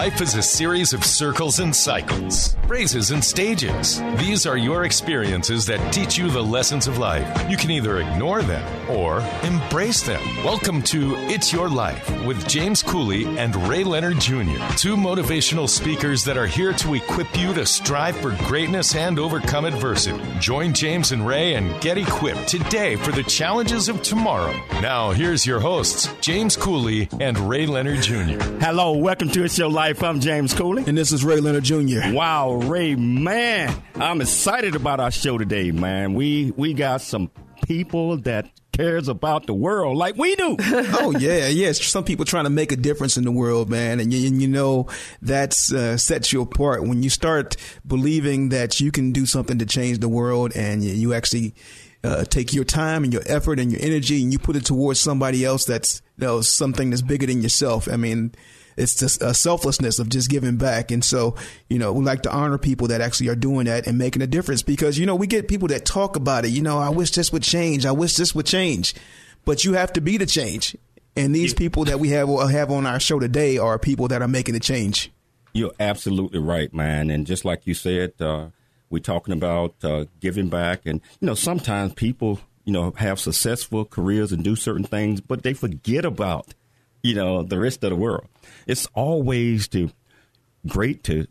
Life is a series of circles and cycles, phrases and stages. These are your experiences that teach you the lessons of life. You can either ignore them or embrace them. Welcome to It's Your Life with James Cooley and Ray Leonard Jr., two motivational speakers that are here to equip you to strive for greatness and overcome adversity. Join James and Ray and get equipped today for the challenges of tomorrow. Now, here's your hosts, James Cooley and Ray Leonard Jr. Hello, welcome to It's Your Life. I'm James Cooley. And this is Ray Leonard Jr. Wow, Ray, man, I'm excited about our show today, man. We we got some people that cares about the world like we do. oh yeah, yes. Some people trying to make a difference in the world, man, and you, you know that's uh, sets you apart when you start believing that you can do something to change the world, and you, you actually. Uh, take your time and your effort and your energy and you put it towards somebody else that's you know something that's bigger than yourself. I mean, it's just a selflessness of just giving back. And so, you know, we like to honor people that actually are doing that and making a difference because, you know, we get people that talk about it. You know, I wish this would change. I wish this would change, but you have to be the change. And these people that we have have on our show today are people that are making the change. You're absolutely right, man. And just like you said, uh, we're talking about uh, giving back. And, you know, sometimes people, you know, have successful careers and do certain things, but they forget about, you know, the rest of the world. It's always to great to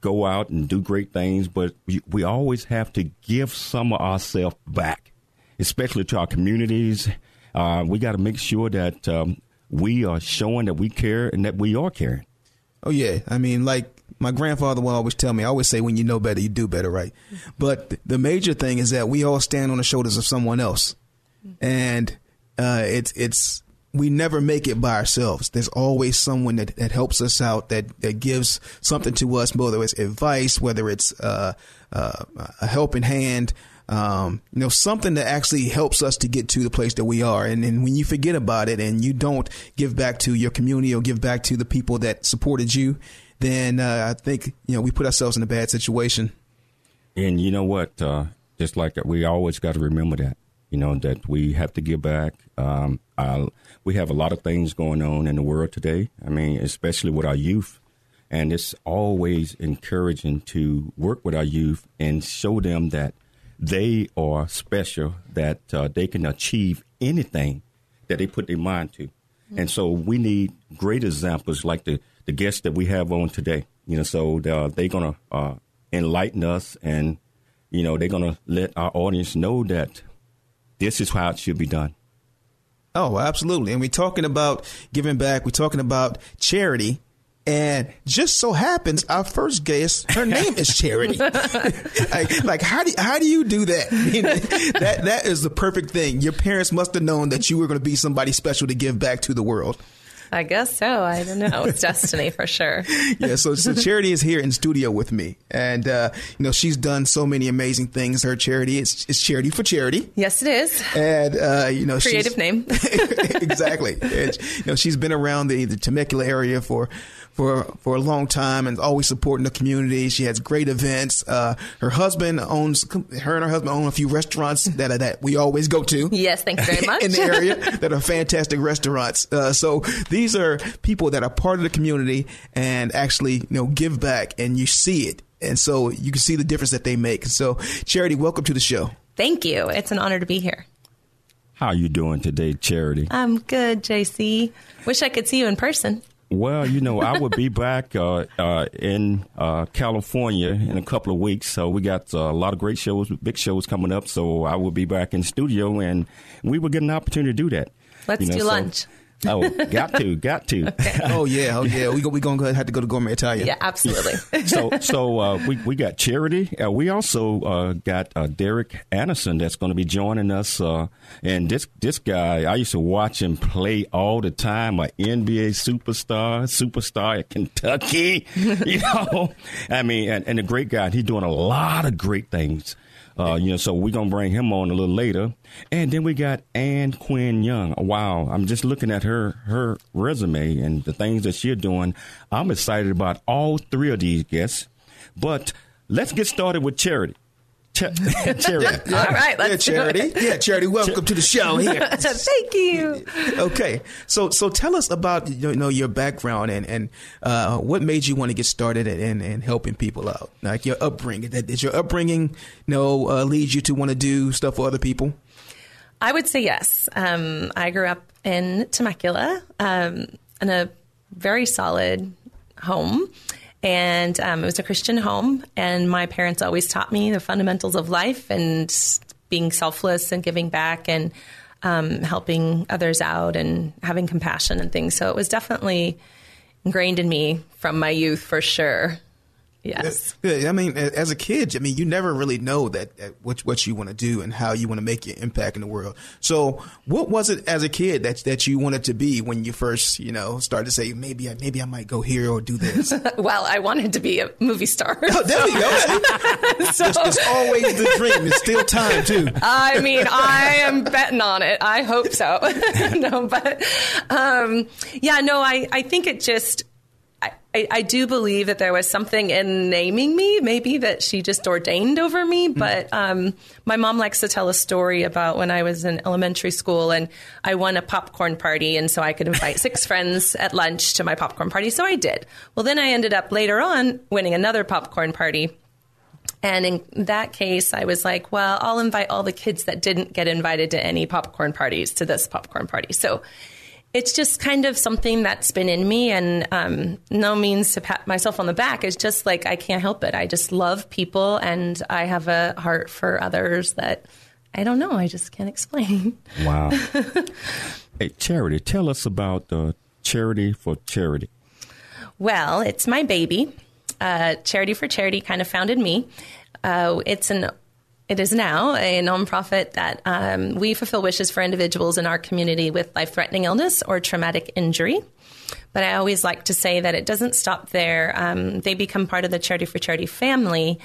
go out and do great things, but we, we always have to give some of ourselves back, especially to our communities. Uh, we got to make sure that um, we are showing that we care and that we are caring. Oh yeah, I mean, like my grandfather will always tell me, I always say, when you know better, you do better, right? But the major thing is that we all stand on the shoulders of someone else. And uh, it's, it's, we never make it by ourselves. There's always someone that, that helps us out, that, that gives something to us, whether it's advice, whether it's uh, uh, a helping hand, um, you know, something that actually helps us to get to the place that we are. And, when you forget about it and you don't give back to your community or give back to the people that supported you, then uh, I think you know we put ourselves in a bad situation. And you know what? Uh, just like we always got to remember that you know that we have to give back. Um, we have a lot of things going on in the world today. I mean, especially with our youth, and it's always encouraging to work with our youth and show them that they are special, that uh, they can achieve anything that they put their mind to. Mm-hmm. And so we need great examples like the the guests that we have on today. You know, so uh, they're gonna uh, enlighten us, and you know, they're gonna let our audience know that this is how it should be done. Oh, absolutely. And we're talking about giving back. We're talking about charity. And just so happens, our first guest, her name is Charity. like, like, how do how do you do that? that that is the perfect thing. Your parents must have known that you were going to be somebody special to give back to the world. I guess so. I don't know. It's destiny for sure. yeah. So, so Charity is here in studio with me, and uh, you know she's done so many amazing things. Her charity is, is Charity for Charity. Yes, it is. And uh, you know, creative name. exactly. And, you know, she's been around the the Temecula area for for for a long time and always supporting the community. She has great events. Uh, her husband owns her and her husband own a few restaurants that are, that we always go to. Yes, thank you very much. in the area that are fantastic restaurants. Uh, so these are people that are part of the community and actually you know give back, and you see it, and so you can see the difference that they make. So Charity, welcome to the show. Thank you. It's an honor to be here. How are you doing today, Charity? I'm good, JC. Wish I could see you in person. Well, you know, I will be back uh, uh, in uh, California in a couple of weeks. So we got uh, a lot of great shows, big shows coming up. So I will be back in studio, and we will get an opportunity to do that. Let's you know, do so, lunch. Oh, got to, got to. Okay. oh yeah, oh yeah. We go, we gonna go, have to go to Gourmet Italia. Yeah, absolutely. so, so uh, we we got Charity. Uh, we also uh, got uh, Derek Anderson that's going to be joining us. Uh, and this this guy, I used to watch him play all the time. An NBA superstar, superstar at Kentucky. you know, I mean, and, and a great guy. He's doing a lot of great things. Uh, you know, so we're gonna bring him on a little later, and then we got Ann Quinn Young. Wow, I'm just looking at her her resume and the things that she's doing. I'm excited about all three of these guests, but let's get started with Charity. charity. All right, yeah, let's do charity. it. Yeah, charity. Welcome to the show. Here. Thank you. okay, so so tell us about you know your background and and uh, what made you want to get started in in helping people out, like your upbringing. Did did your upbringing, you know, uh, lead you to want to do stuff for other people? I would say yes. Um, I grew up in Temecula um, in a very solid home. And um, it was a Christian home. And my parents always taught me the fundamentals of life and being selfless and giving back and um, helping others out and having compassion and things. So it was definitely ingrained in me from my youth for sure. Yes. I mean, as a kid, I mean, you never really know that, that what what you want to do and how you want to make your impact in the world. So, what was it as a kid that that you wanted to be when you first, you know, started to say maybe I, maybe I might go here or do this? Well, I wanted to be a movie star. oh, there we go. So, It's, it's always the dream. It's still time too. I mean, I am betting on it. I hope so. no, but um, yeah, no, I, I think it just. I, I, do believe that there was something in naming me, maybe that she just ordained over me. But um, my mom likes to tell a story about when I was in elementary school and I won a popcorn party, and so I could invite six friends at lunch to my popcorn party. So I did. Well, then I ended up later on winning another popcorn party. And in that case, I was like, well, I'll invite all the kids that didn't get invited to any popcorn parties to this popcorn party. So it's just kind of something that's been in me, and um, no means to pat myself on the back. It's just like I can't help it. I just love people, and I have a heart for others that I don't know. I just can't explain. Wow. hey, Charity, tell us about uh, Charity for Charity. Well, it's my baby. Uh, Charity for Charity kind of founded me. Uh, it's an it is now a nonprofit that um, we fulfill wishes for individuals in our community with life threatening illness or traumatic injury. But I always like to say that it doesn't stop there. Um, they become part of the Charity for Charity family.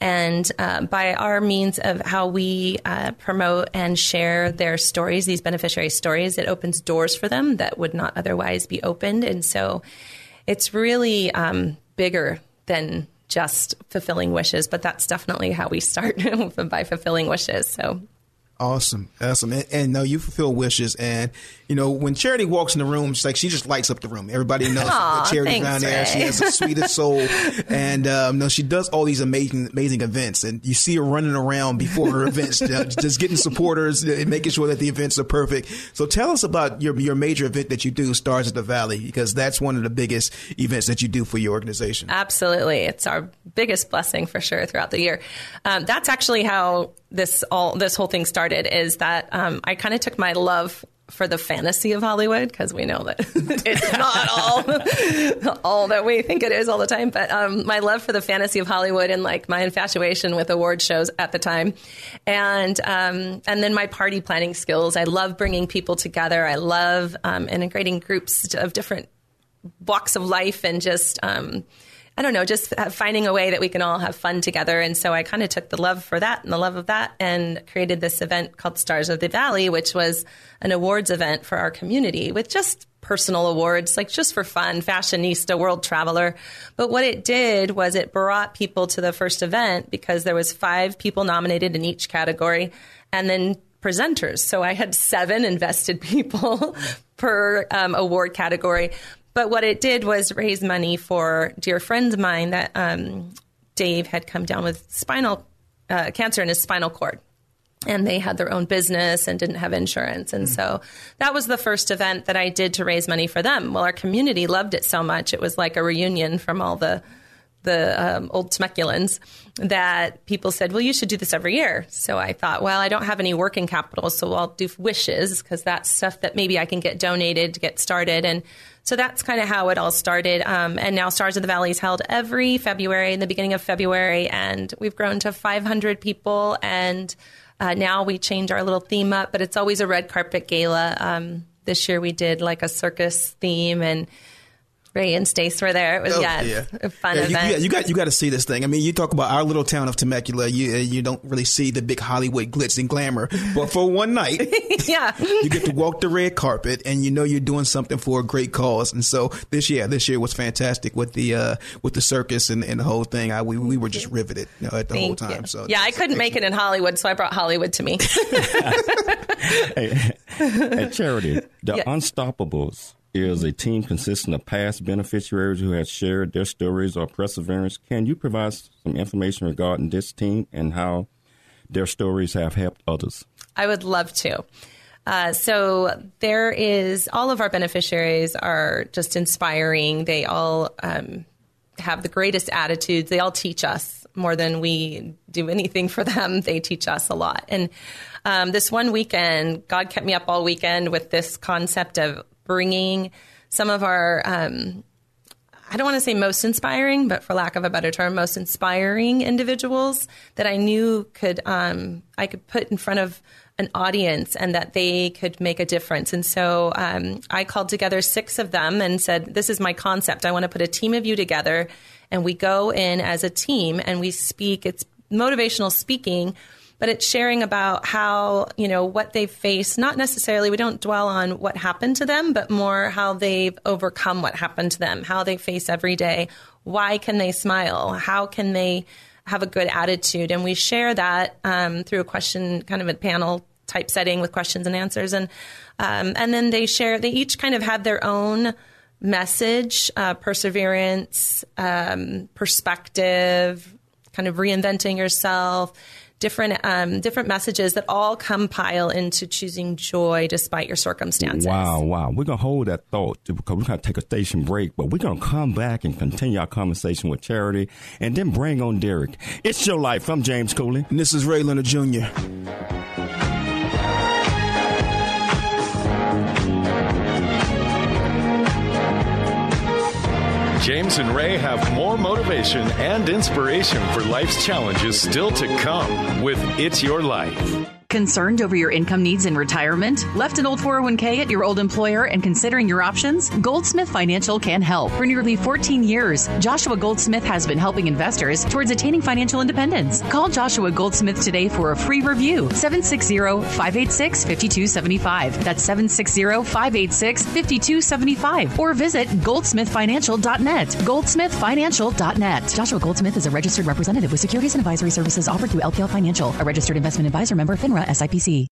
And uh, by our means of how we uh, promote and share their stories, these beneficiary stories, it opens doors for them that would not otherwise be opened. And so it's really um, bigger than just fulfilling wishes, but that's definitely how we start by fulfilling wishes. So Awesome, awesome, and, and no, you fulfill wishes, and you know when Charity walks in the room, she's like she just lights up the room. Everybody knows Aw, that Charity's down there. Ray. She has the sweetest soul, and um, no, she does all these amazing, amazing events, and you see her running around before her events, just getting supporters, uh, making sure that the events are perfect. So tell us about your your major event that you do, Stars of the Valley, because that's one of the biggest events that you do for your organization. Absolutely. It's our biggest blessing for sure throughout the year. Um, that's actually how this all this whole thing started is that um, I kind of took my love for the fantasy of Hollywood because we know that it's not all all that we think it is all the time. But um, my love for the fantasy of Hollywood and like my infatuation with award shows at the time, and um, and then my party planning skills. I love bringing people together. I love um, integrating groups of different walks of life and just um, I don't know, just finding a way that we can all have fun together. And so I kind of took the love for that and the love of that and created this event called Stars of the Valley, which was an awards event for our community with just personal awards, like just for fun, fashionista, world traveler. But what it did was it brought people to the first event because there was five people nominated in each category and then presenters. So I had seven invested people per um, award category. But what it did was raise money for dear friends of mine that um, Dave had come down with spinal uh, cancer in his spinal cord. And they had their own business and didn't have insurance. And so that was the first event that I did to raise money for them. Well, our community loved it so much. It was like a reunion from all the the um, old Temeculans that people said, well, you should do this every year. So I thought, well, I don't have any working capital, so I'll do wishes because that's stuff that maybe I can get donated to get started. And so that's kind of how it all started. Um, and now Stars of the Valley is held every February, in the beginning of February, and we've grown to 500 people. And uh, now we change our little theme up, but it's always a red carpet gala. Um, this year we did like a circus theme and Ray and Stace were there. It was Oh, yeah, yeah. a fun Yeah, you, event. yeah, you got you got to see this thing. I mean, you talk about our little town of Temecula. You you don't really see the big Hollywood glitz and glamour, but for one night, yeah. you get to walk the red carpet, and you know you're doing something for a great cause. And so this year, this year was fantastic with the uh, with the circus and, and the whole thing. I, we we were just riveted you know, at the whole time. you. So yeah, I couldn't make it in Hollywood, so I brought Hollywood to me. hey, hey, Charity, the Yeah. Unstoppables is a team consisting of past beneficiaries who have shared their stories or perseverance. Can you provide some information regarding this team and how their stories have helped others? I would love to. Uh, so there is all of our beneficiaries are just inspiring. They all um, have the greatest attitudes. They all teach us more than we do anything for them. They teach us a lot. And um, this one weekend, God kept me up all weekend with this concept of bringing some of our. Um, I don't want to say most inspiring, but for lack of a better term, most inspiring individuals that I knew could um, I could put in front of an audience and that they could make a difference. And so um, I called together six of them and said, "This is my concept. I want to put a team of you together, and we go in as a team and we speak. It's motivational speaking." But it's sharing about how you know what they've faced not necessarily we don't dwell on what happened to them but more how they've overcome what happened to them how they face every day. Why can they smile? How can they have a good attitude? And we share that um, through a question kind of a panel type setting with questions and answers. And um, and then they share they each kind of have their own message uh, perseverance um, perspective kind of reinventing yourself different um, different messages that all compile into choosing joy despite your circumstances. Wow, wow. We're going to hold that thought because we're going to take a station break, but we're going to come back and continue our conversation with Charity and then bring on Derek. It's your life. I'm James Cooley. And this is Ray Leonard Jr. James and Ray have more motivation and inspiration for life's challenges still to come with It's Your Life. Concerned over your income needs in retirement? Left an old 401k at your old employer and considering your options? Goldsmith Financial can help. For nearly 14 years, Joshua Goldsmith has been helping investors towards attaining financial independence. Call Joshua Goldsmith today for a free review. 760-586-5275. That's 760-586-5275. Or visit goldsmithfinancial.net. Goldsmithfinancial.net. Joshua Goldsmith is a registered representative with securities and advisory services offered through LPL Financial, a registered investment advisor member FINRA SIPC.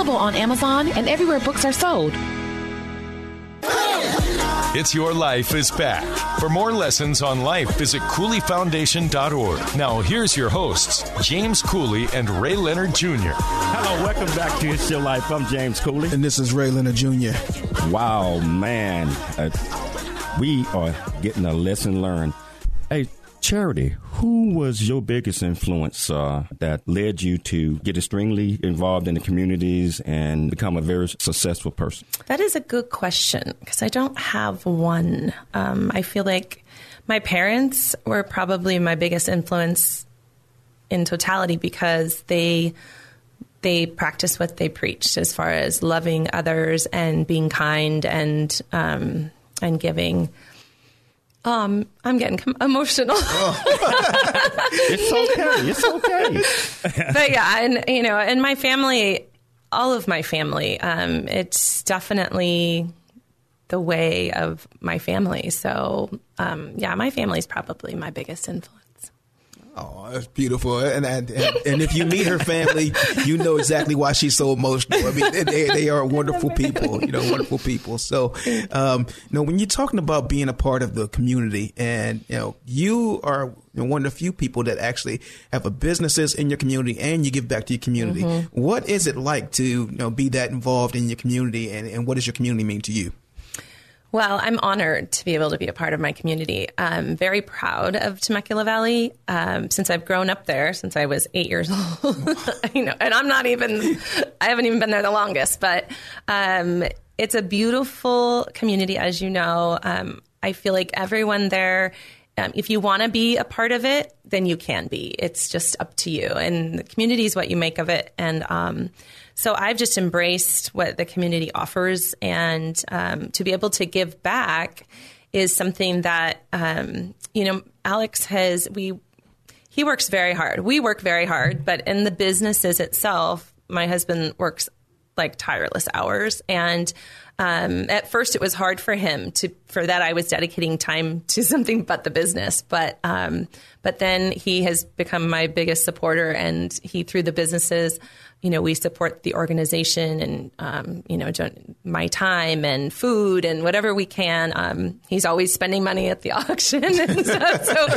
on Amazon and everywhere books are sold. It's Your Life is back. For more lessons on life, visit CooleyFoundation.org. Now, here's your hosts, James Cooley and Ray Leonard Jr. Hello, welcome back to It's Your Life. I'm James Cooley. And this is Ray Leonard Jr. Wow, man. Uh, we are getting a lesson learned. Charity, who was your biggest influence uh, that led you to get extremely involved in the communities and become a very successful person? That is a good question because I don't have one. Um, I feel like my parents were probably my biggest influence in totality because they they practiced what they preached as far as loving others and being kind and um, and giving. Um, I'm getting com- emotional. It's okay. It's okay. but yeah, and you know, and my family, all of my family, um, it's definitely the way of my family. So um, yeah, my family is probably my biggest influence. Oh, that's beautiful. And, and and if you meet her family, you know exactly why she's so emotional. I mean, they, they are wonderful people, you know, wonderful people. So, um, you know, when you're talking about being a part of the community, and you know, you are one of the few people that actually have a businesses in your community, and you give back to your community. What is it like to you know be that involved in your community, and, and what does your community mean to you? Well, I'm honored to be able to be a part of my community. I'm very proud of Temecula Valley um, since I've grown up there since I was eight years old. you know, and I'm not even, I haven't even been there the longest, but um, it's a beautiful community, as you know. Um, I feel like everyone there um, if you want to be a part of it, then you can be. It's just up to you. And the community is what you make of it. And um, so I've just embraced what the community offers. And um, to be able to give back is something that, um, you know, Alex has, we, he works very hard. We work very hard, but in the businesses itself, my husband works like tireless hours. And um, at first, it was hard for him to for that. I was dedicating time to something but the business, but um, but then he has become my biggest supporter, and he through the businesses you know, we support the organization and, um, you know, my time and food and whatever we can. Um, he's always spending money at the auction and stuff. So,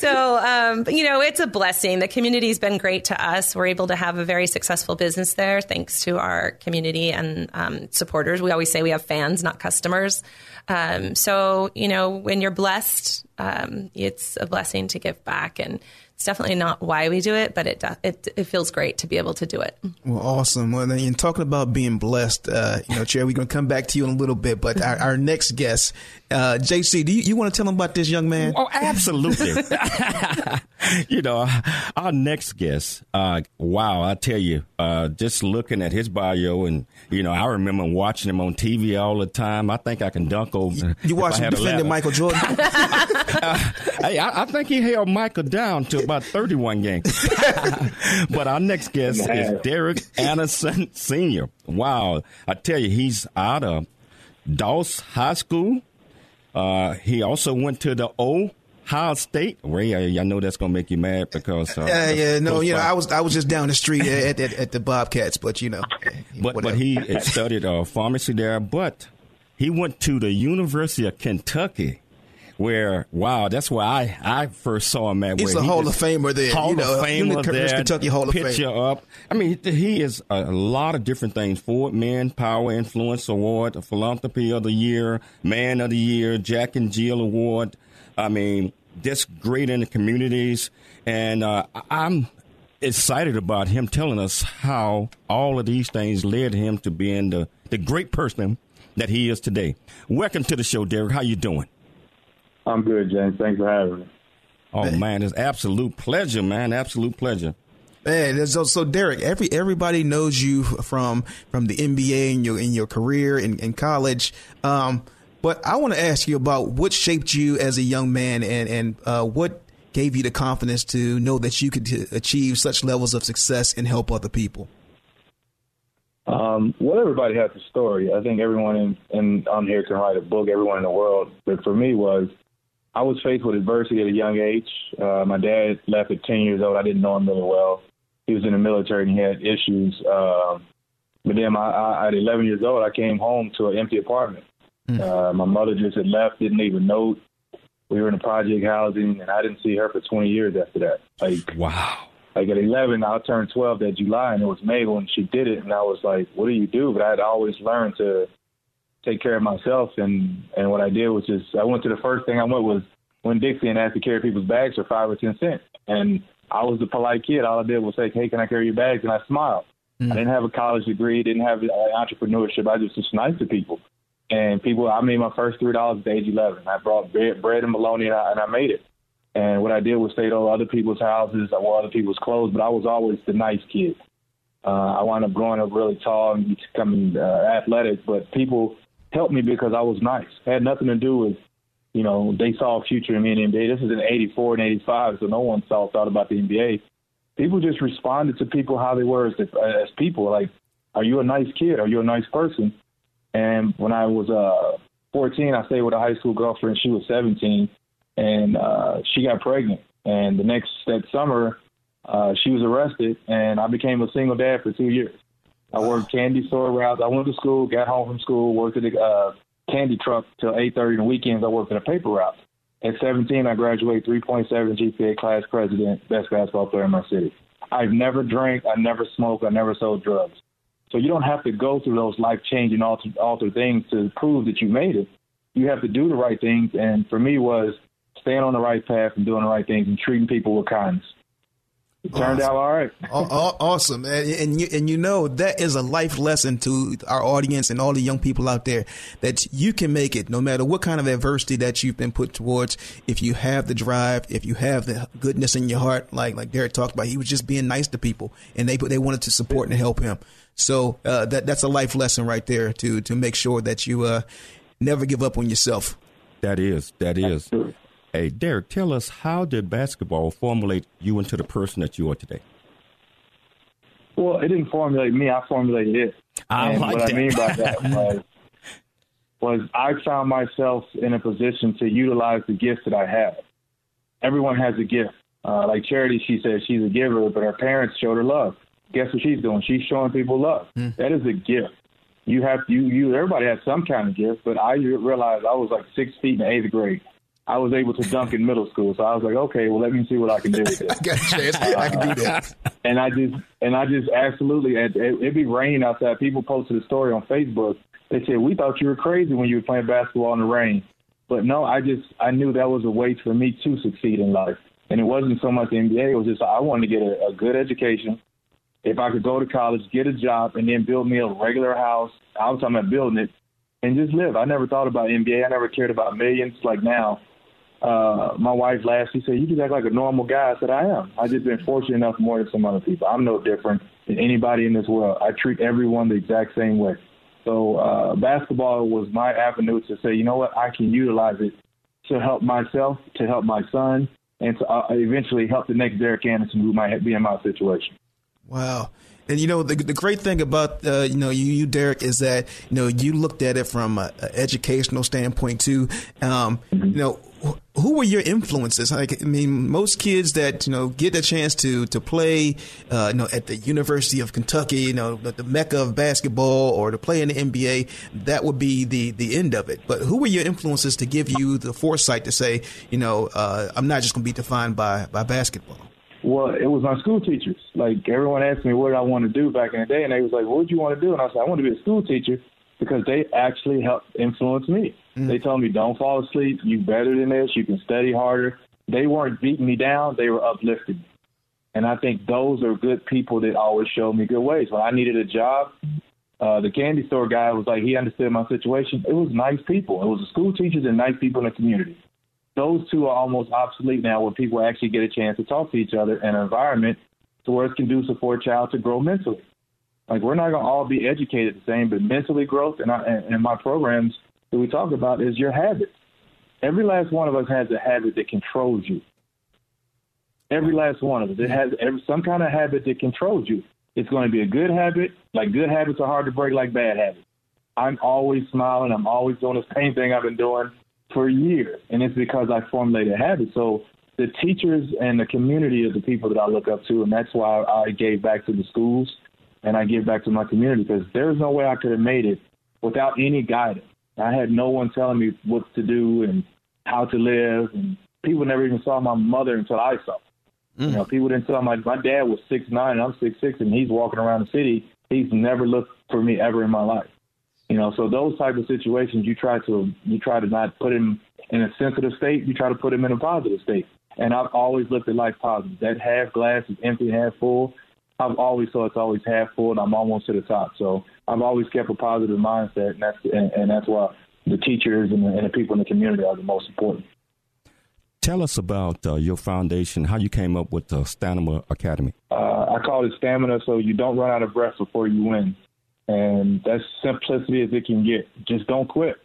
so um, you know, it's a blessing. The community's been great to us. We're able to have a very successful business there thanks to our community and um, supporters. We always say we have fans, not customers. Um, so, you know, when you're blessed, um, it's a blessing to give back and it's definitely not why we do it, but it it it feels great to be able to do it. Well, awesome. Well, then, talking about being blessed, uh, you know, Chair, we're to come back to you in a little bit, but our, our next guest, uh, JC, do you, you want to tell them about this young man? Oh, absolutely. you know, our next guest, uh, wow, I tell you, uh, just looking at his bio, and you know, I remember watching him on TV all the time. I think I can dunk over. You watched him defending Michael Jordan. uh, hey, I, I, think he held Michael down to about 31 games. but our next guest is Derek Anderson Sr. Wow. I tell you, he's out of Doss High School. Uh, he also went to the Ohio State. Ray, I, know that's gonna make you mad because uh, yeah, yeah, no, you know, I was I was just down the street at, at, at the Bobcats, but you know, but whatever. but he studied uh, pharmacy there, but he went to the University of Kentucky where wow, that's where I, I first saw him at. He's a Hall of Famer there. Hall you know, of Famer there. Kentucky Hall of Picture Fame. up. I mean, he is a, a lot of different things. Ford Man Power Influence Award, Philanthropy of the Year, Man of the Year, Jack and Jill Award. I mean, just great in the communities, and uh, I'm excited about him telling us how all of these things led him to being the, the great person that he is today. Welcome to the show, Derek. How you doing? I'm good, James. Thanks for having me. Oh man, man it's absolute pleasure, man. Absolute pleasure. Man, so, so Derek, every everybody knows you from from the NBA and your in your career in, in college. Um, but I want to ask you about what shaped you as a young man and and uh, what gave you the confidence to know that you could achieve such levels of success and help other people. Um, well, everybody has a story. I think everyone in, in on here can write a book. Everyone in the world, but for me was I was faced with adversity at a young age. Uh, my dad left at 10 years old. I didn't know him really well. He was in the military and he had issues. Uh, but then I, I, at 11 years old, I came home to an empty apartment. Mm. Uh, my mother just had left, didn't leave a note. We were in a project housing, and I didn't see her for 20 years after that. Like, wow. Like at 11, I turned 12 that July, and it was Mabel, and she did it. And I was like, what do you do? But I had always learned to take care of myself. And and what I did was just I went to the first thing I went was Winn-Dixie and asked to carry people's bags for five or ten cents. And I was the polite kid. All I did was say, "Hey, can I carry your bags?" And I smiled. Mm. I didn't have a college degree, didn't have uh, entrepreneurship. I just was nice to people. And people, I made my first three dollars at age eleven. I brought bread, bread and bologna, and I, and I made it. And what I did was stay at other people's houses, I wore other people's clothes, but I was always the nice kid. Uh, I wound up growing up really tall and becoming uh, athletic, but people helped me because I was nice. It had nothing to do with, you know, they saw a future in me in the NBA. This is in 84 and 85, so no one saw thought about the NBA. People just responded to people how they were as, as people. Like, are you a nice kid? Are you a nice person? And when I was uh, 14, I stayed with a high school girlfriend. She was 17, and uh, she got pregnant. And the next that summer, uh, she was arrested, and I became a single dad for two years. I worked candy store routes. I went to school, got home from school, worked at a uh, candy truck till 8:30 in the weekends. I worked at a paper route. At 17, I graduated 3.7 GPA, class president, best basketball player in my city. I've never drank, I never smoked, I never sold drugs. So you don't have to go through those life changing, alter, alter things to prove that you made it. you have to do the right things. And for me, was staying on the right path and doing the right things and treating people with kindness. It turned Awesome. out all right. Aw- aw- Awesome, and, and you and you know that is a life lesson to our audience and all the young people out there that you can make it no matter what kind of adversity that you've been put towards. If you have the drive, if you have the goodness in your heart, like like Derek talked about, he was just being nice to people, and they they wanted to support and help him. So uh, that that's a life lesson right there to to make sure that you uh, never give up on yourself. That is, that is. Hey, Derek, tell us how did basketball formulate you into the person that you are today? Well, it didn't formulate me. I formulated it. I and like what that. I mean by that was, was I found myself in a position to utilize the gifts that I have. Everyone has a gift. Uh, like Charity, she says she's a giver, but her parents showed her love. Guess what she's doing? She's showing people love. That is a gift. You have you you. Everybody has some kind of gift, but I realized I was like six feet in eighth grade. I was able to dunk in middle school, so I was like, okay, well, let me see what I can do with this. I got a chance. I can do that. and I just and I just absolutely it, it'd be raining outside. People posted a story on Facebook. They said we thought you were crazy when you were playing basketball in the rain, but no, I just I knew that was a way for me to succeed in life, and it wasn't so much the NBA. It was just I wanted to get a, a good education. If I could go to college, get a job, and then build me a regular house, I was talking about building it and just live. I never thought about NBA. I never cared about millions like now uh, my wife laughed. She said, "You just act like a normal guy." I said, "I am. I just been fortunate enough more than some other people. I'm no different than anybody in this world. I treat everyone the exact same way." So uh, basketball was my avenue to say, you know what, I can utilize it to help myself, to help my son, and to uh, eventually help the next Derek Anderson who might be in my situation. Wow. And you know the the great thing about uh, you know you, you Derek is that you know you looked at it from an educational standpoint too. Um, you know who were your influences? Like I mean, most kids that you know get a chance to to play, uh, you know, at the University of Kentucky, you know, the, the mecca of basketball, or to play in the NBA, that would be the the end of it. But who were your influences to give you the foresight to say, you know, uh, I'm not just going to be defined by by basketball? Well, it was my school teachers. Like everyone asked me what did I want to do back in the day, and they was like, "What do you want to do?" And I said, "I want to be a school teacher," because they actually helped influence me. They told me, "Don't fall asleep. You better than this. You can study harder." They weren't beating me down; they were uplifting me. And I think those are good people that always showed me good ways. When I needed a job, uh, the candy store guy was like, he understood my situation. It was nice people. It was the school teachers and nice people in the community those two are almost obsolete now when people actually get a chance to talk to each other in an environment to where it's conducive for a child to grow mentally. Like we're not going to all be educated the same, but mentally growth and, I, and and my programs that we talk about is your habits. Every last one of us has a habit that controls you. Every last one of us. It has every, some kind of habit that controls you. It's going to be a good habit. Like good habits are hard to break like bad habits. I'm always smiling. I'm always doing the same thing I've been doing for years, and it's because I formulated habits. So the teachers and the community are the people that I look up to, and that's why I gave back to the schools and I give back to my community because there's no way I could have made it without any guidance. I had no one telling me what to do and how to live, and people never even saw my mother until I saw. her. You mm. know, people didn't tell my my dad was six nine and I'm six six, and he's walking around the city. He's never looked for me ever in my life. You know, so those type of situations, you try to you try to not put him in a sensitive state. You try to put him in a positive state. And I've always looked at life positive. That half glass is empty, half full. I've always thought it's always half full, and I'm almost to the top. So I've always kept a positive mindset, and that's and, and that's why the teachers and the, and the people in the community are the most important. Tell us about uh, your foundation, how you came up with the Stamina Academy. Uh, I call it stamina, so you don't run out of breath before you win, and that's simplicity as it can get. Just don't quit.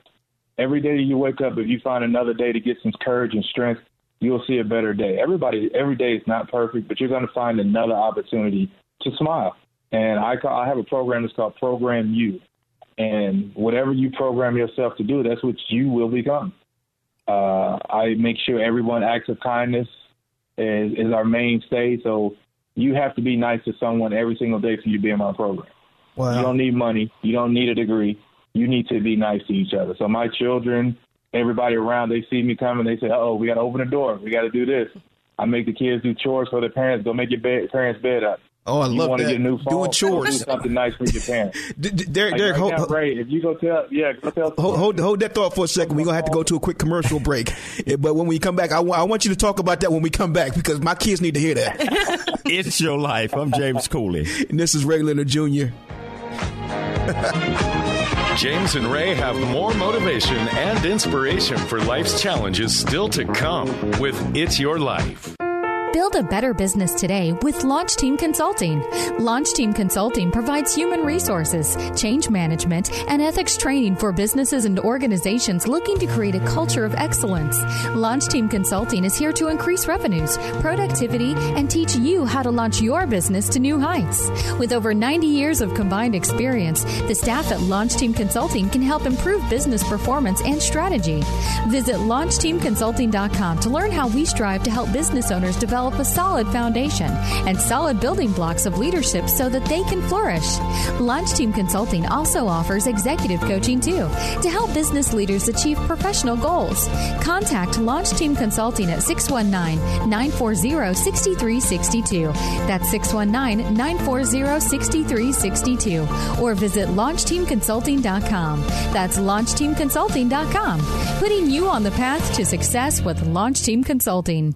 Every day you wake up, if you find another day to get some courage and strength, you'll see a better day. Everybody, every day is not perfect, but you're going to find another opportunity to smile. And I, call, I have a program that's called Program You, and whatever you program yourself to do, that's what you will become. Uh, I make sure everyone acts of kindness is, is our mainstay. So you have to be nice to someone every single day for you to be in my program. Wow. You don't need money. You don't need a degree. You need to be nice to each other. So my children, everybody around, they see me coming. They say, "Oh, we got to open the door. We got to do this." I make the kids do chores for their parents. Go make your bed, parents' bed up. Oh, I you love want to that. get a new phone, Doing chores. do something nice for your parents. D- D- Derek, Like Derek, hold, hold, Ray, if you go tell, yeah, go tell. hold, hold, hold that thought for a second. We're going to have to go to a quick commercial break. But when we come back, I wa- I want you to talk about that when we come back because my kids need to hear that. It's your life. I'm James Cooley. and this is Ray Leonard Jr. James and Ray have more motivation and inspiration for life's challenges still to come with It's Your Life. Build a better business today with Launch Team Consulting. Launch Team Consulting provides human resources, change management, and ethics training for businesses and organizations looking to create a culture of excellence. Launch Team Consulting is here to increase revenues, productivity, and teach you how to launch your business to new heights. With over 90 years of combined experience, the staff at Launch Team Consulting can help improve business performance and strategy. Visit LaunchTeamConsulting.com to learn how we strive to help business owners develop a solid foundation and solid building blocks of leadership so that they can flourish. Launch Team Consulting also offers executive coaching too to help business leaders achieve professional goals. Contact Launch Team Consulting at 619 940 6362. That's 619 940 6362. Or visit LaunchTeamConsulting.com. That's LaunchTeamConsulting.com. Putting you on the path to success with Launch Team Consulting.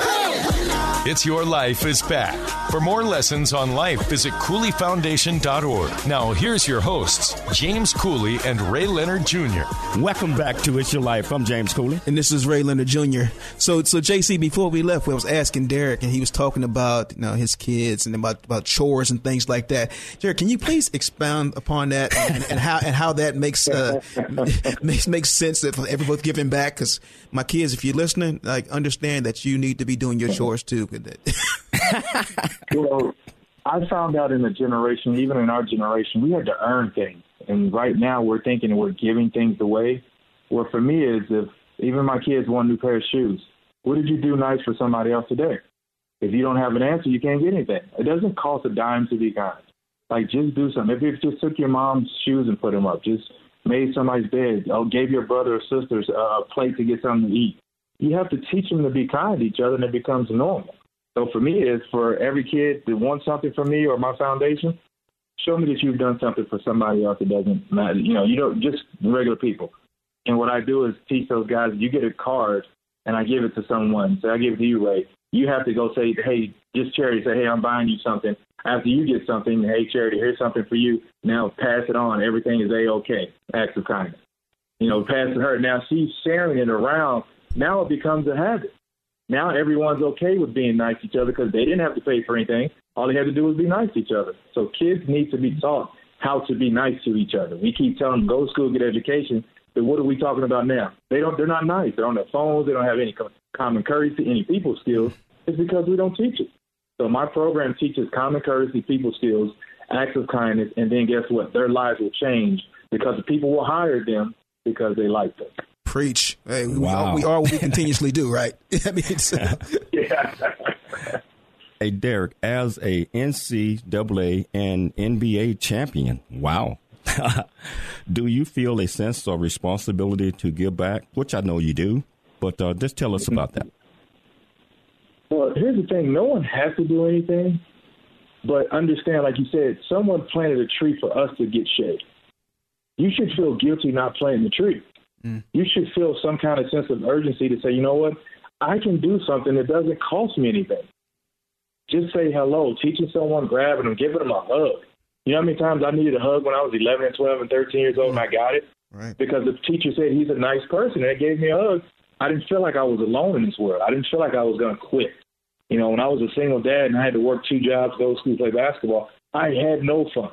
It's Your Life is back. For more lessons on life, visit CooleyFoundation.org. Now, here's your hosts, James Cooley and Ray Leonard Jr. Welcome back to It's Your Life. I'm James Cooley. And this is Ray Leonard Jr. So, so JC, before we left, I was asking Derek, and he was talking about you know his kids and about about chores and things like that. Derek, can you please expound upon that and, and how and how that makes uh, makes makes sense that everyone's giving back? Because my kids, if you're listening, like understand that you need to be doing your chores too. well, I found out in the generation, even in our generation, we had to earn things. And right now we're thinking we're giving things away. Well, for me is if even my kids want a new pair of shoes, what did you do nice for somebody else today? If you don't have an answer, you can't get anything. It doesn't cost a dime to be kind. Like just do something. If you just took your mom's shoes and put them up, just made somebody's bed, or gave your brother or sisters a plate to get something to eat. You have to teach them to be kind to each other, and it becomes normal. So for me, is for every kid that wants something from me or my foundation, show me that you've done something for somebody else that doesn't matter. You know, you don't just regular people. And what I do is teach those guys. You get a card, and I give it to someone. So I give it to you, Ray. You have to go say, hey, just charity. Say, hey, I'm buying you something. After you get something, hey, charity, here's something for you. Now pass it on. Everything is a okay. Acts of kindness. You know, pass it her. Now she's sharing it around. Now it becomes a habit. Now everyone's okay with being nice to each other because they didn't have to pay for anything. All they had to do was be nice to each other. So kids need to be taught how to be nice to each other. We keep telling them go to school, get education, but what are we talking about now? They don't. They're not nice. They're on their phones. They don't have any common courtesy, any people skills. It's because we don't teach it. So my program teaches common courtesy, people skills, acts of kindness, and then guess what? Their lives will change because the people will hire them because they like them. Preach. Hey, we, Wow. are, we are what we continuously do, right? I mean, it's, Yeah. Hey, Derek, as a NCAA and NBA champion, wow. do you feel a sense of responsibility to give back? Which I know you do, but uh, just tell us about that. Well, here's the thing: no one has to do anything, but understand, like you said, someone planted a tree for us to get shade. You should feel guilty not planting the tree. Mm. You should feel some kind of sense of urgency to say, you know what, I can do something that doesn't cost me anything. just say hello. Teaching someone, grabbing them, giving them a hug. You know how many times I needed a hug when I was 11 and 12 and 13 years old and I mm. got it? Right. Because the teacher said he's a nice person and it gave me a hug. I didn't feel like I was alone in this world. I didn't feel like I was going to quit. You know, when I was a single dad and I had to work two jobs, go to school, play basketball, I had no fun.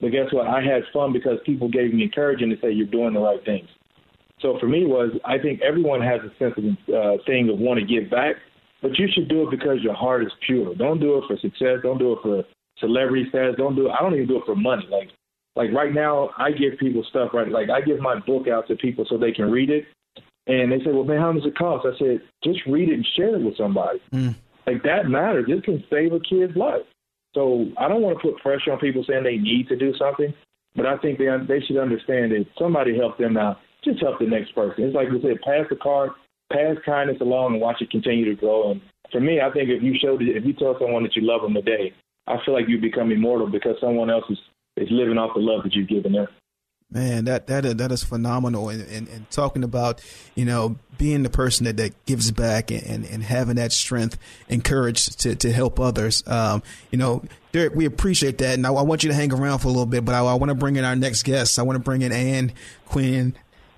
But guess what? I had fun because people gave me encouragement to say you're doing the right things. So for me was I think everyone has a sense of uh, thing of want to give back, but you should do it because your heart is pure. Don't do it for success. Don't do it for celebrity status. Don't do it. I don't even do it for money. Like like right now, I give people stuff right. Like I give my book out to people so they can read it, and they say, "Well, man, how much it cost?" I said, "Just read it and share it with somebody." Mm. Like that matters. It can save a kid's life. So I don't want to put pressure on people saying they need to do something, but I think they they should understand that somebody help them out. Just help the next person. It's like we said, pass the card, pass kindness along, and watch it continue to grow. And for me, I think if you show, if you tell someone that you love them today, I feel like you become immortal because someone else is is living off the love that you've given them. Man, that that is, that is phenomenal, and, and, and, talking about you know being the person that, that gives back and, and, and having that strength and courage to, to help others. Um, you know, Derek, we appreciate that, and I, I, want you to hang around for a little bit, but I, I want to bring in our next guest. I want to bring in Ann Quinn.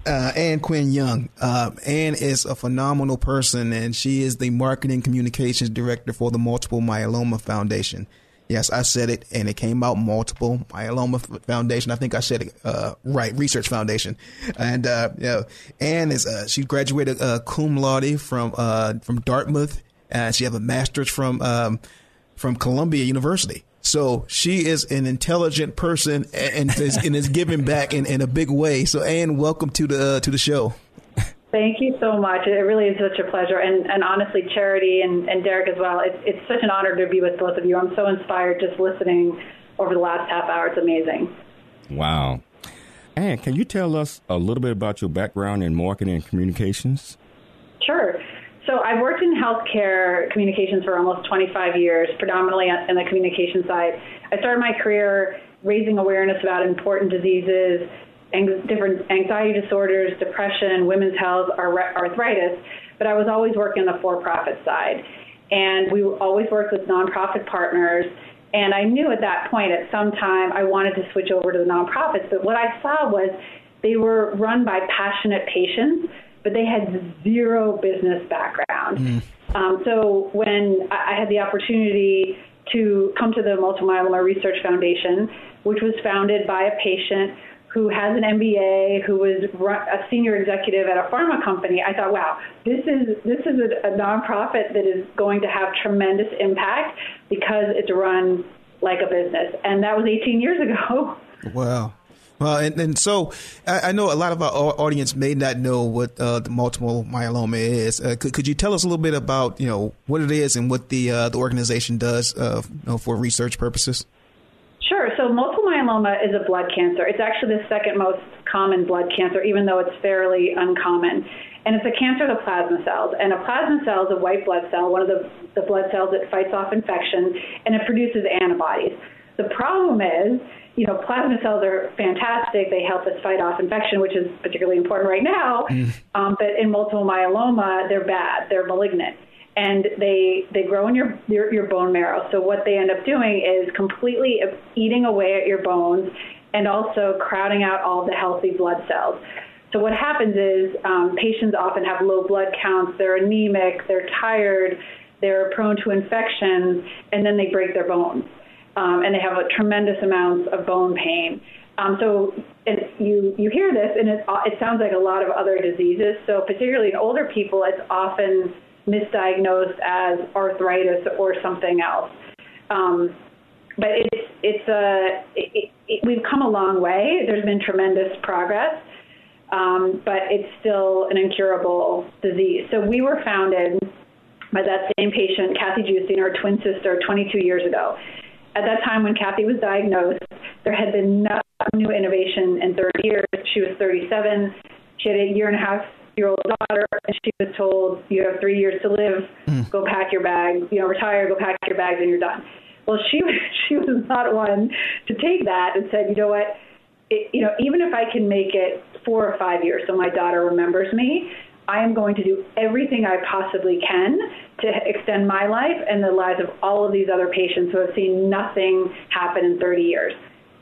Uh, Ann Quinn Young. Uh, Ann is a phenomenal person, and she is the marketing communications director for the Multiple Myeloma Foundation. Yes, I said it, and it came out multiple myeloma foundation. I think I said it uh, right, research foundation, and uh, you know, Ann is uh, she graduated uh, cum laude from uh, from Dartmouth, and she have a master's from um, from Columbia University. So she is an intelligent person and, and is, and is giving back in, in a big way. So Anne, welcome to the uh, to the show. Thank you so much. It really is such a pleasure. And, and honestly, Charity and, and Derek as well, it's, it's such an honor to be with both of you. I'm so inspired just listening over the last half hour. It's amazing. Wow. And can you tell us a little bit about your background in marketing and communications? Sure. So I've worked in healthcare communications for almost 25 years, predominantly on the communication side. I started my career raising awareness about important diseases, different anxiety disorders, depression, women's health, arthritis, but I was always working on the for-profit side. And we always worked with nonprofit partners. And I knew at that point, at some time, I wanted to switch over to the nonprofits. But what I saw was they were run by passionate patients, but they had zero business background. Mm. Um, so when I had the opportunity to come to the Multiple Myeloma Research Foundation, which was founded by a patient who has an MBA, who was a senior executive at a pharma company, I thought, wow, this is this is a, a nonprofit that is going to have tremendous impact because it's run like a business, and that was 18 years ago. Wow. Well, and, and so I, I, know a lot of our audience may not know what uh, the multiple myeloma is. Uh, could, could you tell us a little bit about you know what it is and what the uh, the organization does uh, you know, for research purposes? Sure. So multiple myeloma is a blood cancer. It's actually the second most common blood cancer, even though it's fairly uncommon. And it's a cancer of the plasma cells. And a plasma cell is a white blood cell, one of the, the blood cells that fights off infection, and it produces antibodies. The problem is, you know, plasma cells are fantastic. They help us fight off infection, which is particularly important right now. Mm. Um, but in multiple myeloma, they're bad. They're malignant and they they grow in your, your, your bone marrow. So what they end up doing is completely eating away at your bones and also crowding out all the healthy blood cells. So what happens is um, patients often have low blood counts, they're anemic, they're tired, they're prone to infections, and then they break their bones. Um, and they have a tremendous amounts of bone pain. Um, so you you hear this, and it, it sounds like a lot of other diseases. So particularly in older people, it's often misdiagnosed as arthritis or something else. Um, but it's it's a it, it, we've come a long way. There's been tremendous progress, um, but it's still an incurable disease. So we were founded by that same patient, Kathy Giustine, our twin sister, 22 years ago. At that time, when Kathy was diagnosed, there had been no new innovation in 30 years. She was 37. She had a year and a half year old daughter, and she was told, You have three years to live, mm. go pack your bags, you know, retire, go pack your bags, and you're done. Well, she, she was not one to take that and said, You know what? It, you know, even if I can make it four or five years so my daughter remembers me, I am going to do everything I possibly can to extend my life and the lives of all of these other patients who have seen nothing happen in 30 years.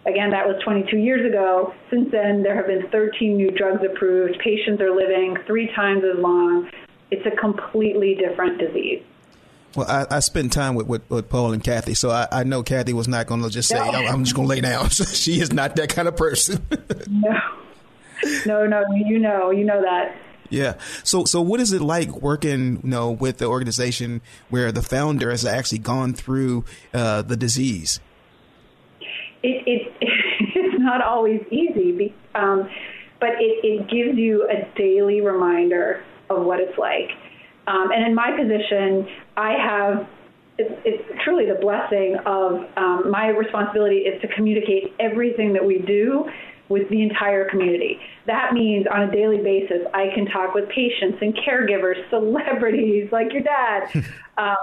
Again, that was 22 years ago. Since then, there have been 13 new drugs approved. Patients are living three times as long. It's a completely different disease. Well, I, I spent time with, with, with, Paul and Kathy, so I, I know Kathy was not going to just say, no. Oh, I'm just going to lay down. she is not that kind of person. no. No, no, you know, you know that. Yeah. So, so what is it like working, you know, with the organization where the founder has actually gone through uh, the disease? It, it it's not always easy, um, but it, it gives you a daily reminder of what it's like. Um, and in my position, I have it's, it's truly the blessing of um, my responsibility is to communicate everything that we do with the entire community. That means on a daily basis, I can talk with patients and caregivers, celebrities like your dad, um,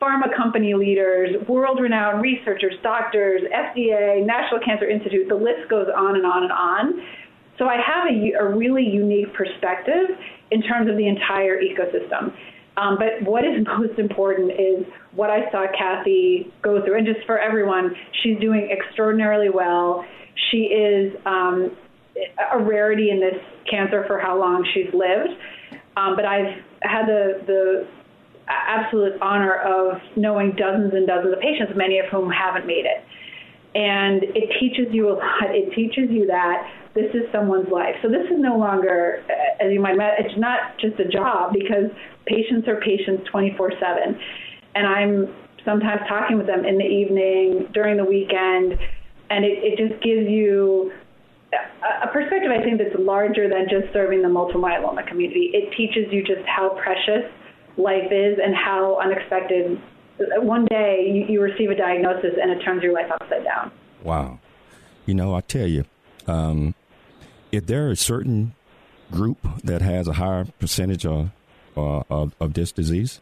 pharma company leaders, world renowned researchers, doctors, FDA, National Cancer Institute, the list goes on and on and on. So I have a, a really unique perspective in terms of the entire ecosystem. Um, but what is most important is what I saw Kathy go through. And just for everyone, she's doing extraordinarily well. She is um, a rarity in this cancer for how long she's lived. Um, but I've had the, the absolute honor of knowing dozens and dozens of patients, many of whom haven't made it. And it teaches you a lot. It teaches you that this is someone's life. So this is no longer, as you might imagine, it's not just a job because patients are patients 24 7. And I'm sometimes talking with them in the evening, during the weekend, and it, it just gives you a perspective I think that's larger than just serving the multiple myeloma community. It teaches you just how precious life is and how unexpected. One day you, you receive a diagnosis and it turns your life upside down. Wow. You know, I tell you, um, if there are a certain group that has a higher percentage of, uh, of, of, this disease?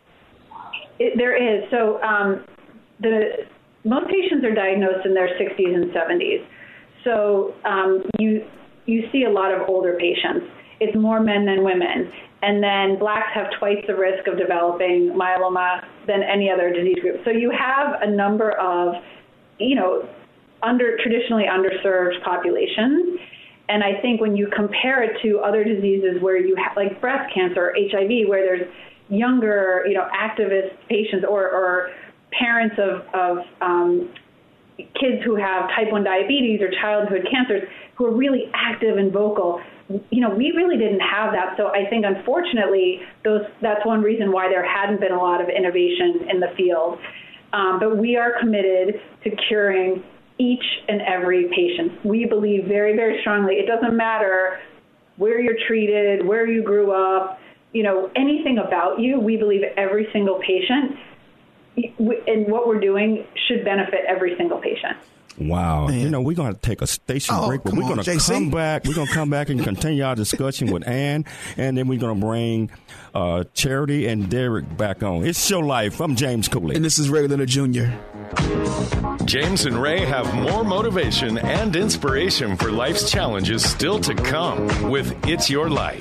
It, there is. So um, the most patients are diagnosed in their 60s and 70s. So um, you you see a lot of older patients. It's more men than women. And then blacks have twice the risk of developing myeloma than any other disease group. So you have a number of, you know, under traditionally underserved populations. And I think when you compare it to other diseases where you have like breast cancer or HIV, where there's younger, you know, activist patients or, or parents of, of um, kids who have type 1 diabetes or childhood cancers who are really active and vocal. You know, we really didn't have that. So I think, unfortunately, those that's one reason why there hadn't been a lot of innovation in the field. Um, but we are committed to curing each and every patient. We believe very, very strongly it doesn't matter where you're treated, where you grew up, you know, anything about you. We believe every single patient and what we're doing should benefit every single patient. Wow. Man. You know, we're going to take a station oh, break, but we're going to come back. We're going to come back and continue our discussion with Ann, and then we're going to bring uh, Charity and Derek back on. It's Your Life. I'm James Cooley. And this is Ray Leonard Jr. James and Ray have more motivation and inspiration for life's challenges still to come with It's Your Life.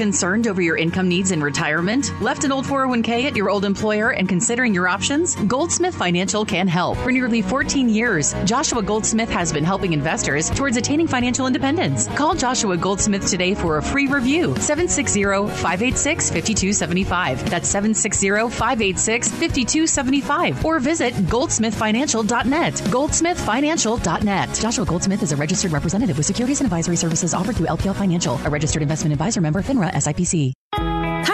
Concerned over your income needs in retirement? Left an old 401k at your old employer and considering your options? Goldsmith Financial can help. For nearly 14 years, Joshua Goldsmith has been helping investors towards attaining financial independence. Call Joshua Goldsmith today for a free review. 760 586 5275. That's 760 586 5275. Or visit goldsmithfinancial.net. Goldsmithfinancial.net. Joshua Goldsmith is a registered representative with securities and advisory services offered through LPL Financial, a registered investment advisor member FINRA SIPC.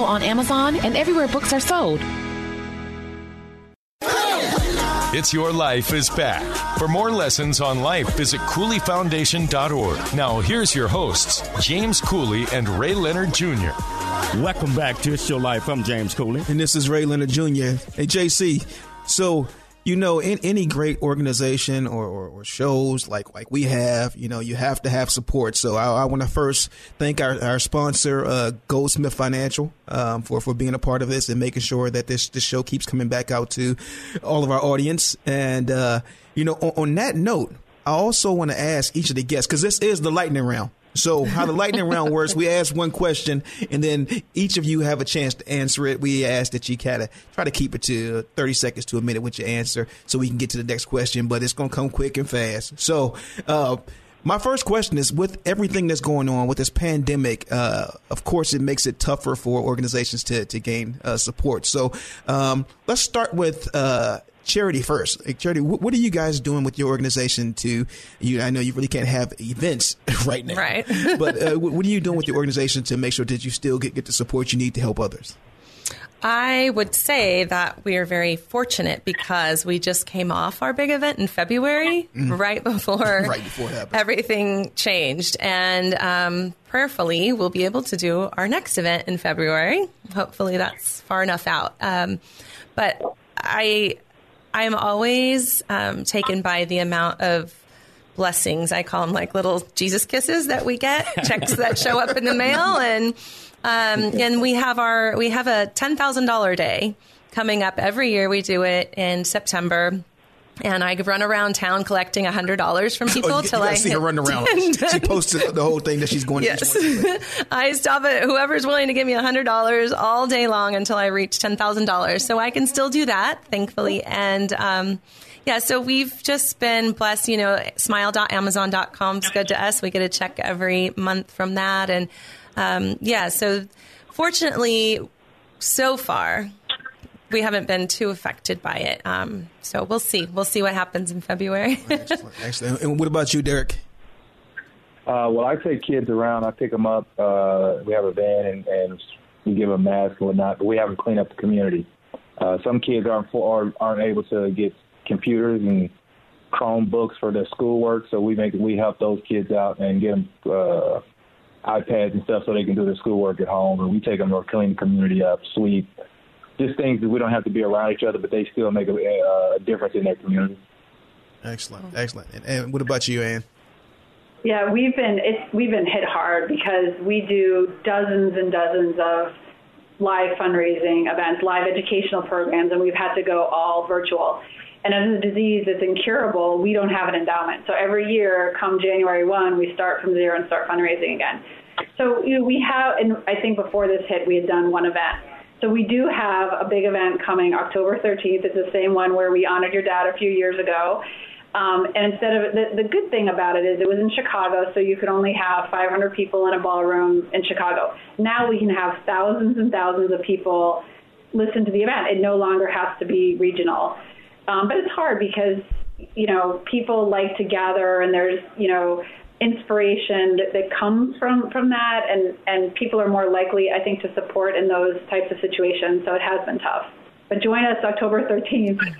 on Amazon and everywhere books are sold. It's Your Life is Back. For more lessons on life, visit CooleyFoundation.org. Now, here's your hosts, James Cooley and Ray Leonard Jr. Welcome back to It's Your Life. I'm James Cooley. And this is Ray Leonard Jr. Hey, JC. So, you know, in any great organization or, or, or, shows like like we have, you know, you have to have support. So I, I want to first thank our, our sponsor, uh, Goldsmith Financial, um, for for being a part of this and making sure that this this show keeps coming back out to all of our audience. And uh, you know, on, on that note, I also want to ask each of the guests because this is the lightning round. So how the lightning round works, we ask one question and then each of you have a chance to answer it. We ask that you kind of try to keep it to 30 seconds to a minute with your answer so we can get to the next question, but it's going to come quick and fast. So, uh, my first question is with everything that's going on with this pandemic, uh, of course, it makes it tougher for organizations to, to gain uh, support. So um, let's start with uh, charity first. Like, charity, what, what, are you guys doing with your organization to? You, I know you really can't have events right now, right? but uh, what are you doing with your organization to make sure that you still get, get the support you need to help others? I would say that we are very fortunate because we just came off our big event in February, mm-hmm. right before, right before everything changed. And um, prayerfully, we'll be able to do our next event in February. Hopefully, that's far enough out. Um, but I I'm always um, taken by the amount of blessings. I call them like little Jesus kisses that we get, checks that show up in the mail, and um, and we have our we have a ten thousand dollar day coming up every year. We do it in September. And I run around town collecting hundred dollars from people oh, till I see her run around. she posted the whole thing that she's going. Yes, I stop at whoever's willing to give me hundred dollars all day long until I reach ten thousand dollars. So I can still do that, thankfully. And um, yeah, so we've just been blessed. You know, smile.amazon.com is good to us. We get a check every month from that, and um, yeah, so fortunately, so far we haven't been too affected by it. Um, so we'll see. We'll see what happens in February. excellent, excellent. And what about you, Derek? Uh, well, I take kids around. I pick them up. Uh, we have a van and, and we give them masks and whatnot, but we have them clean up the community. Uh, some kids aren't for, aren't able to get computers and Chromebooks for their schoolwork, so we make we help those kids out and get them uh, iPads and stuff so they can do their schoolwork at home. And we take them to clean the community up, sweep, just things that we don't have to be around each other, but they still make a, a difference in their community. Excellent, excellent. And, and what about you, Ann? Yeah, we've been it's we've been hit hard because we do dozens and dozens of live fundraising events, live educational programs, and we've had to go all virtual. And as a disease that's incurable, we don't have an endowment. So every year, come January 1, we start from zero and start fundraising again. So you know, we have, and I think before this hit, we had done one event. So we do have a big event coming October 13th. It's the same one where we honored your dad a few years ago. Um, and instead of the, the good thing about it is it was in Chicago, so you could only have 500 people in a ballroom in Chicago. Now we can have thousands and thousands of people listen to the event. It no longer has to be regional. Um, but it's hard because you know people like to gather, and there's you know inspiration that, that comes from from that, and and people are more likely, I think, to support in those types of situations. So it has been tough. But join us October 13th.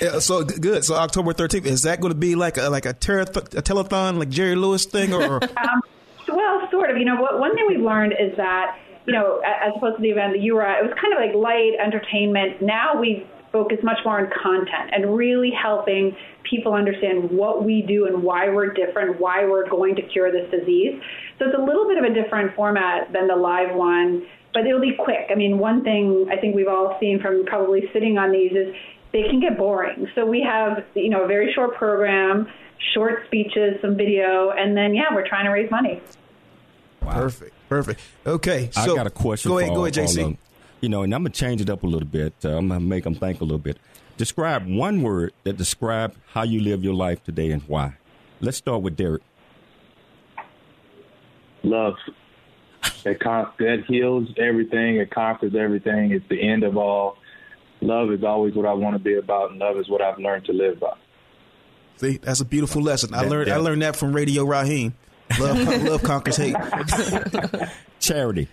Yeah, so good. So October 13th is that going to be like a like a, a telethon, like Jerry Lewis thing, or? um, well, sort of. You know, what, one thing we've learned is that you know, as opposed to the event that you were at, it was kind of like light entertainment. Now we focus much more on content and really helping people understand what we do and why we're different, why we're going to cure this disease. So it's a little bit of a different format than the live one, but it'll be quick. I mean, one thing I think we've all seen from probably sitting on these is they can get boring. So we have, you know, a very short program, short speeches, some video, and then yeah, we're trying to raise money. Wow. Perfect. Perfect. Okay. So I got a question. Go ahead. go ahead, uh, JC. You know, and I'm gonna change it up a little bit. Uh, I'm gonna make them think a little bit. Describe one word that describes how you live your life today and why. Let's start with Derek. Love. It con- that heals everything. It conquers everything. It's the end of all. Love is always what I want to be about, and love is what I've learned to live by. See, that's a beautiful lesson. I That- learned. I that- learned that from Radio Raheem. Love, love conquers hate. Charity.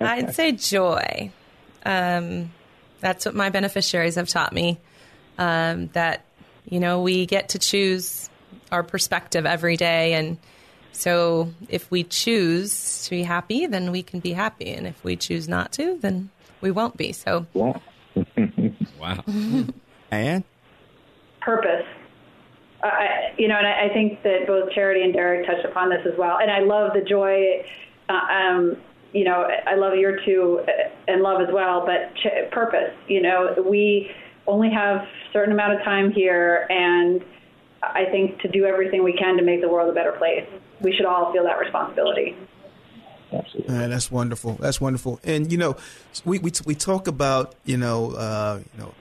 I'd say joy. Um, that's what my beneficiaries have taught me. Um, that you know we get to choose our perspective every day, and so if we choose to be happy, then we can be happy, and if we choose not to, then we won't be. So Well, Wow. and purpose. Uh, I, you know, and I, I think that both Charity and Derek touched upon this as well. And I love the joy. Uh, um, you know, I love your two uh, and love as well. But ch- purpose. You know, we only have a certain amount of time here, and I think to do everything we can to make the world a better place. We should all feel that responsibility. absolutely. Man, that's wonderful. That's wonderful. And you know, we we we talk about you know uh, you know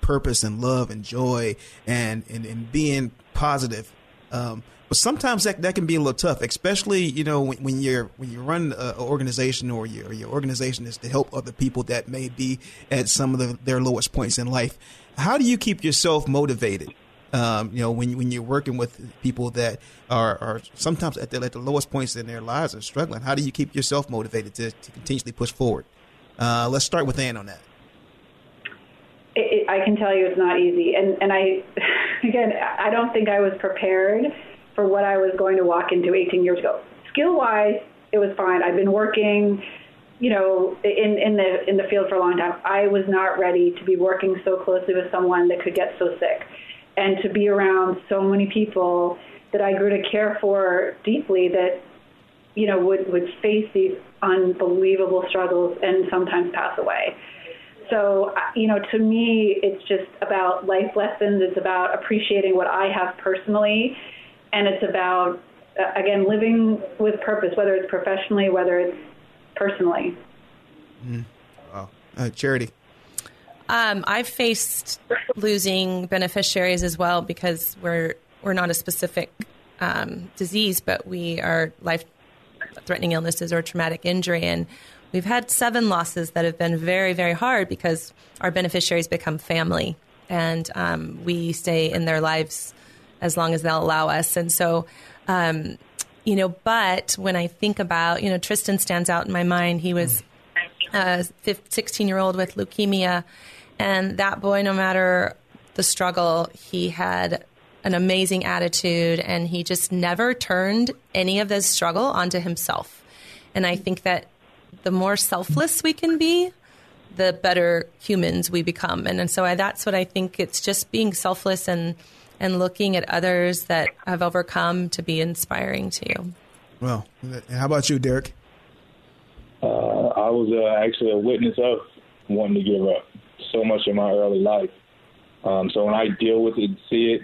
purpose and love and joy and and, and being positive. Um, but sometimes that, that can be a little tough, especially you know when, when you're when you run an organization or your your organization is to help other people that may be at some of the, their lowest points in life. How do you keep yourself motivated? Um, you know, when when you're working with people that are, are sometimes at the, at the lowest points in their lives and struggling, how do you keep yourself motivated to, to continuously push forward? Uh, let's start with Ann on that. it, it, I can tell you it's not easy. And and I, again, I don't think I was prepared for what I was going to walk into 18 years ago. Skill wise, it was fine. I've been working, you know, in in the in the field for a long time. I was not ready to be working so closely with someone that could get so sick, and to be around so many people that I grew to care for deeply that you know would would face these unbelievable struggles and sometimes pass away. So, you know, to me, it's just about life lessons. It's about appreciating what I have personally. And it's about, uh, again, living with purpose, whether it's professionally, whether it's personally. Wow. Uh, Charity. Um, I've faced losing beneficiaries as well because we're we're not a specific um, disease, but we are life-threatening illnesses or traumatic injury, and we've had seven losses that have been very, very hard because our beneficiaries become family, and um, we stay in their lives as long as they'll allow us, and so. Um, you know, but when I think about, you know, Tristan stands out in my mind. He was a 16 year old with leukemia. And that boy, no matter the struggle, he had an amazing attitude and he just never turned any of this struggle onto himself. And I think that the more selfless we can be, the better humans we become. And, and so I, that's what I think it's just being selfless and, and looking at others that have overcome to be inspiring to you. Well, how about you, Derek? Uh, I was uh, actually a witness of wanting to give up so much in my early life. Um, so when I deal with it and see it,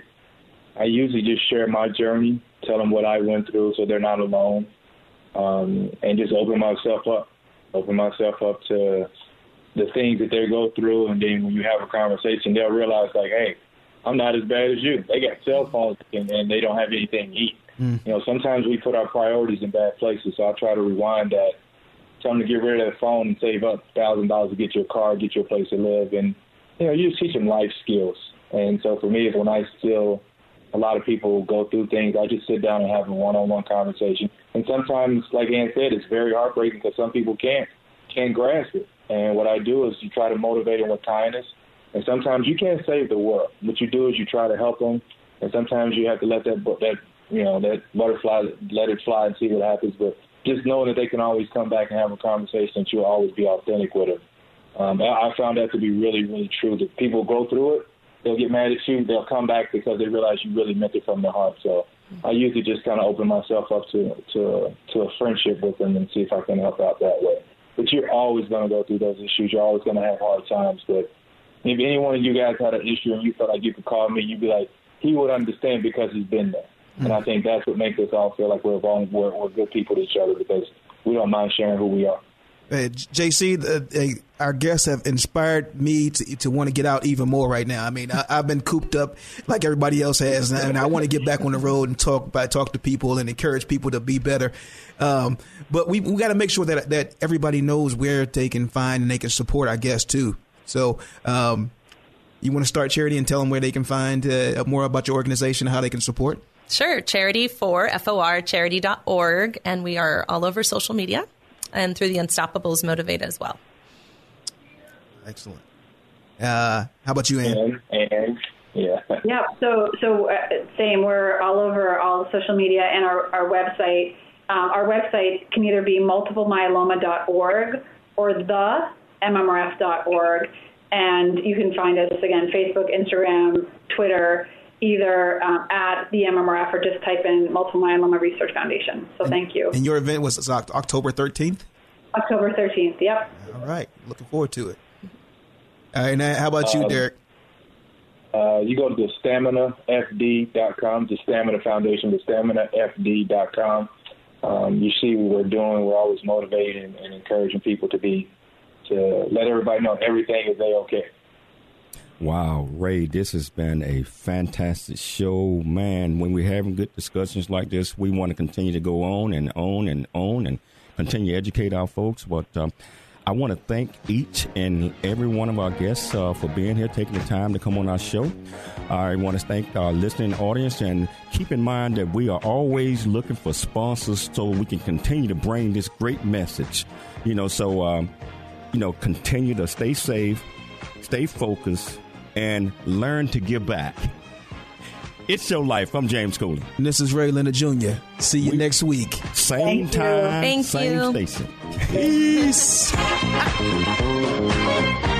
I usually just share my journey, tell them what I went through so they're not alone, um, and just open myself up, open myself up to the things that they go through. And then when you have a conversation, they'll realize, like, hey, I'm not as bad as you. They got cell phones and, and they don't have anything to eat. Hmm. You know, sometimes we put our priorities in bad places. So I try to rewind that tell them to get rid of their phone and save up thousand dollars to get you a car, get you a place to live, and you know you just teach them life skills. And so for me, is when I still a lot of people go through things, I just sit down and have a one-on-one conversation. And sometimes, like Ann said, it's very heartbreaking because some people can't can't grasp it. And what I do is you try to motivate them with kindness. And sometimes you can't save the world. What you do is you try to help them. And sometimes you have to let that that you know that butterfly let it fly and see what happens. But just know that they can always come back and have a conversation. That you'll always be authentic with them. Um, I, found that to be really, really true. That people go through it, they'll get mad at you, they'll come back because they realize you really meant it from their heart. So I usually just kind of open myself up to to to a friendship with them and see if I can help out that way. But you're always going to go through those issues. You're always going to have hard times. But if any one of you guys had an issue and you felt like you could call me, you'd be like, he would understand because he's been there. Mm-hmm. And I think that's what makes us all feel like we're, we're, we're good people to each other because we don't mind sharing who we are. Hey, JC, uh, our guests have inspired me to, to want to get out even more right now. I mean, I, have been cooped up like everybody else has, and I want to get back on the road and talk about talk to people and encourage people to be better. Um, but we we got to make sure that that everybody knows where they can find and they can support our guests too. So, um, you want to start charity and tell them where they can find uh, more about your organization, how they can support. Sure, charity for FOR, charity.org, and we are all over social media and through the Unstoppables Motivate as well. Excellent. Uh, how about you, Anne? And, and yeah. Yeah. So so uh, same. We're all over all social media and our our website. Um, our website can either be multiplemyeloma.org or the mmrf.org, and you can find us again Facebook, Instagram, Twitter either um, at the MMRF or just type in Multiple Myeloma Research Foundation. So and, thank you. And your event was October 13th? October 13th, yep. All right. Looking forward to it. All right. Now, how about you, um, Derek? Uh, you go to the staminafd.com, the Stamina Foundation, the staminafd.com. Um, you see what we're doing. We're always motivating and encouraging people to be, to let everybody know everything is a-okay. Wow, Ray, this has been a fantastic show. Man, when we're having good discussions like this, we want to continue to go on and on and on and continue to educate our folks. But um, I want to thank each and every one of our guests uh, for being here, taking the time to come on our show. I want to thank our listening audience and keep in mind that we are always looking for sponsors so we can continue to bring this great message. You know, so, um, you know, continue to stay safe, stay focused, and learn to give back. It's your life. I'm James Cooley. And this is Ray Leonard Jr. See you we, next week. Same Thank time, Thank same you. station. Peace.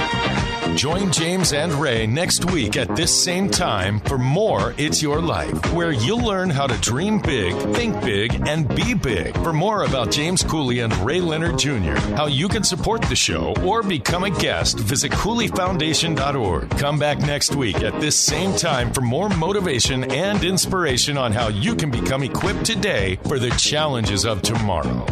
Join James and Ray next week at this same time for more It's Your Life, where you'll learn how to dream big, think big, and be big. For more about James Cooley and Ray Leonard Jr., how you can support the show or become a guest, visit CooleyFoundation.org. Come back next week at this same time for more motivation and inspiration on how you can become equipped today for the challenges of tomorrow.